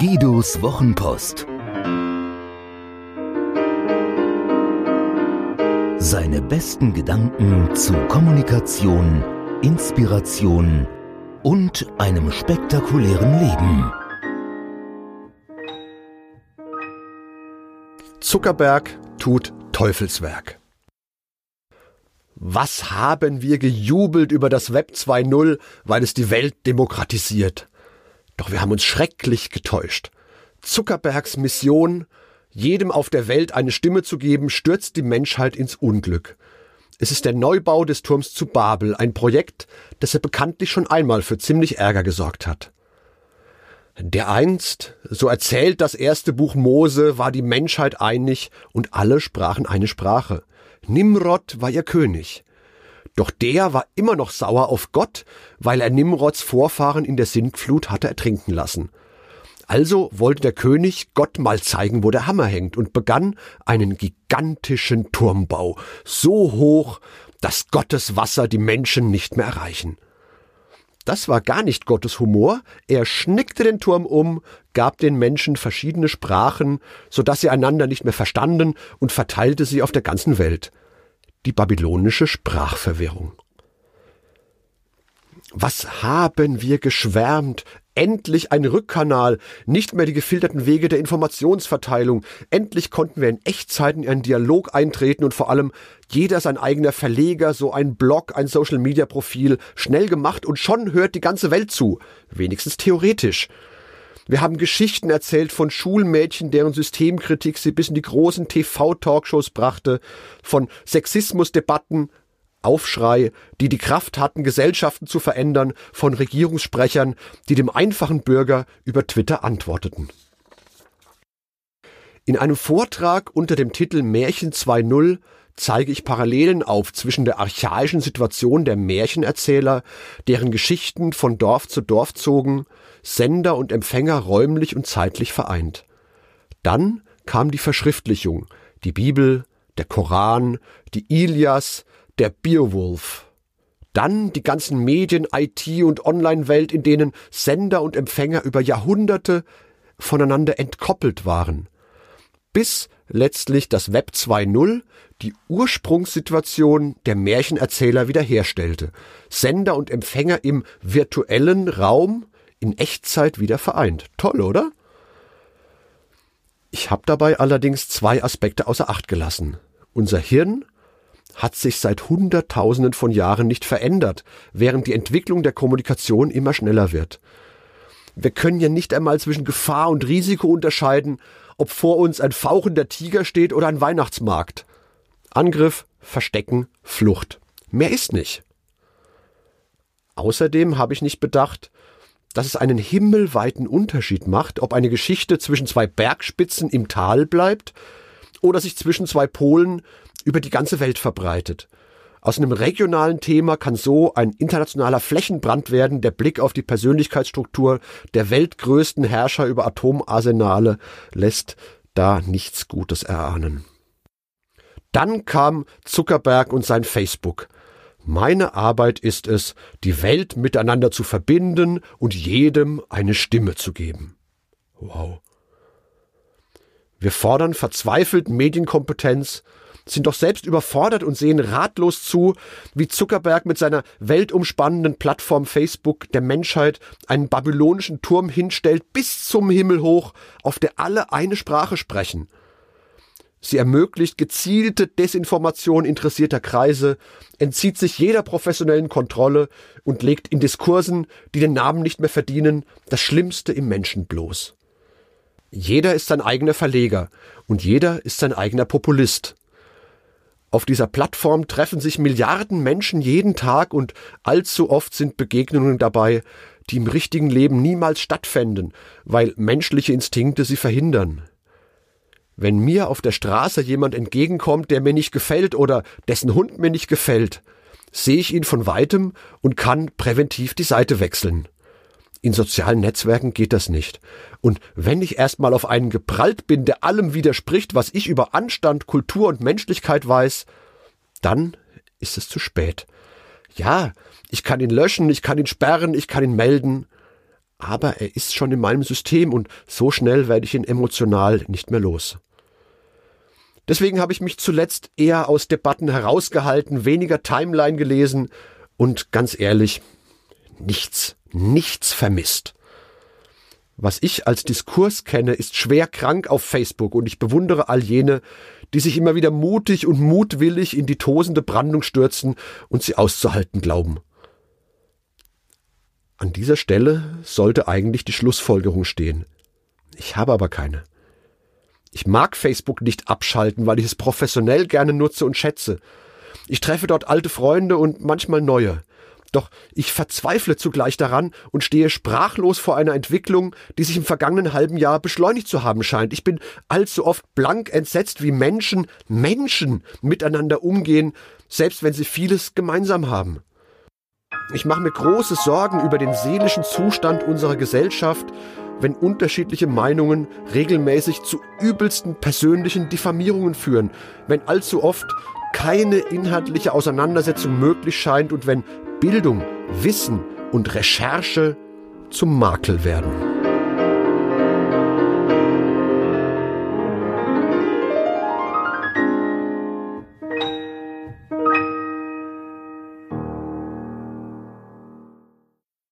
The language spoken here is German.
Guidos Wochenpost. Seine besten Gedanken zu Kommunikation, Inspiration und einem spektakulären Leben. Zuckerberg tut Teufelswerk. Was haben wir gejubelt über das Web 2.0, weil es die Welt demokratisiert. Doch wir haben uns schrecklich getäuscht. Zuckerbergs Mission, jedem auf der Welt eine Stimme zu geben, stürzt die Menschheit ins Unglück. Es ist der Neubau des Turms zu Babel, ein Projekt, das er bekanntlich schon einmal für ziemlich Ärger gesorgt hat. Der einst, so erzählt das erste Buch Mose, war die Menschheit einig und alle sprachen eine Sprache. Nimrod war ihr König. Doch der war immer noch sauer auf Gott, weil er Nimrods Vorfahren in der Sintflut hatte ertrinken lassen. Also wollte der König Gott mal zeigen, wo der Hammer hängt und begann einen gigantischen Turmbau, so hoch, dass Gottes Wasser die Menschen nicht mehr erreichen. Das war gar nicht Gottes Humor. Er schnickte den Turm um, gab den Menschen verschiedene Sprachen, so dass sie einander nicht mehr verstanden und verteilte sie auf der ganzen Welt die babylonische Sprachverwirrung. Was haben wir geschwärmt? Endlich ein Rückkanal, nicht mehr die gefilterten Wege der Informationsverteilung. Endlich konnten wir in Echtzeiten in einen Dialog eintreten und vor allem jeder sein eigener Verleger, so ein Blog, ein Social Media Profil, schnell gemacht und schon hört die ganze Welt zu. Wenigstens theoretisch. Wir haben Geschichten erzählt von Schulmädchen, deren Systemkritik sie bis in die großen TV-Talkshows brachte, von Sexismusdebatten, Aufschrei, die die Kraft hatten, Gesellschaften zu verändern, von Regierungssprechern, die dem einfachen Bürger über Twitter antworteten. In einem Vortrag unter dem Titel Märchen 2.0 zeige ich Parallelen auf zwischen der archaischen Situation der Märchenerzähler, deren Geschichten von Dorf zu Dorf zogen, Sender und Empfänger räumlich und zeitlich vereint. Dann kam die Verschriftlichung, die Bibel, der Koran, die Ilias, der Beowulf. Dann die ganzen Medien, IT und Online-Welt, in denen Sender und Empfänger über Jahrhunderte voneinander entkoppelt waren. Bis letztlich das Web 2.0 die Ursprungssituation der Märchenerzähler wiederherstellte. Sender und Empfänger im virtuellen Raum in Echtzeit wieder vereint. Toll, oder? Ich habe dabei allerdings zwei Aspekte außer Acht gelassen. Unser Hirn hat sich seit Hunderttausenden von Jahren nicht verändert, während die Entwicklung der Kommunikation immer schneller wird. Wir können ja nicht einmal zwischen Gefahr und Risiko unterscheiden, ob vor uns ein fauchender Tiger steht oder ein Weihnachtsmarkt. Angriff, Verstecken, Flucht. Mehr ist nicht. Außerdem habe ich nicht bedacht, dass es einen himmelweiten Unterschied macht, ob eine Geschichte zwischen zwei Bergspitzen im Tal bleibt oder sich zwischen zwei Polen über die ganze Welt verbreitet. Aus einem regionalen Thema kann so ein internationaler Flächenbrand werden, der Blick auf die Persönlichkeitsstruktur der weltgrößten Herrscher über Atomarsenale lässt da nichts Gutes erahnen. Dann kam Zuckerberg und sein Facebook. Meine Arbeit ist es, die Welt miteinander zu verbinden und jedem eine Stimme zu geben. Wow. Wir fordern verzweifelt Medienkompetenz, sind doch selbst überfordert und sehen ratlos zu, wie Zuckerberg mit seiner weltumspannenden Plattform Facebook der Menschheit einen babylonischen Turm hinstellt bis zum Himmel hoch, auf der alle eine Sprache sprechen. Sie ermöglicht gezielte Desinformation interessierter Kreise, entzieht sich jeder professionellen Kontrolle und legt in Diskursen, die den Namen nicht mehr verdienen, das Schlimmste im Menschen bloß. Jeder ist sein eigener Verleger und jeder ist sein eigener Populist. Auf dieser Plattform treffen sich Milliarden Menschen jeden Tag und allzu oft sind Begegnungen dabei, die im richtigen Leben niemals stattfänden, weil menschliche Instinkte sie verhindern. Wenn mir auf der Straße jemand entgegenkommt, der mir nicht gefällt oder dessen Hund mir nicht gefällt, sehe ich ihn von weitem und kann präventiv die Seite wechseln. In sozialen Netzwerken geht das nicht. Und wenn ich erstmal auf einen geprallt bin, der allem widerspricht, was ich über Anstand, Kultur und Menschlichkeit weiß, dann ist es zu spät. Ja, ich kann ihn löschen, ich kann ihn sperren, ich kann ihn melden, aber er ist schon in meinem System und so schnell werde ich ihn emotional nicht mehr los. Deswegen habe ich mich zuletzt eher aus Debatten herausgehalten, weniger Timeline gelesen und ganz ehrlich, nichts, nichts vermisst. Was ich als Diskurs kenne, ist schwer krank auf Facebook und ich bewundere all jene, die sich immer wieder mutig und mutwillig in die tosende Brandung stürzen und sie auszuhalten glauben. An dieser Stelle sollte eigentlich die Schlussfolgerung stehen. Ich habe aber keine. Ich mag Facebook nicht abschalten, weil ich es professionell gerne nutze und schätze. Ich treffe dort alte Freunde und manchmal neue. Doch ich verzweifle zugleich daran und stehe sprachlos vor einer Entwicklung, die sich im vergangenen halben Jahr beschleunigt zu haben scheint. Ich bin allzu oft blank entsetzt, wie Menschen, Menschen miteinander umgehen, selbst wenn sie vieles gemeinsam haben. Ich mache mir große Sorgen über den seelischen Zustand unserer Gesellschaft, wenn unterschiedliche Meinungen regelmäßig zu übelsten persönlichen Diffamierungen führen, wenn allzu oft keine inhaltliche Auseinandersetzung möglich scheint und wenn Bildung, Wissen und Recherche zum Makel werden.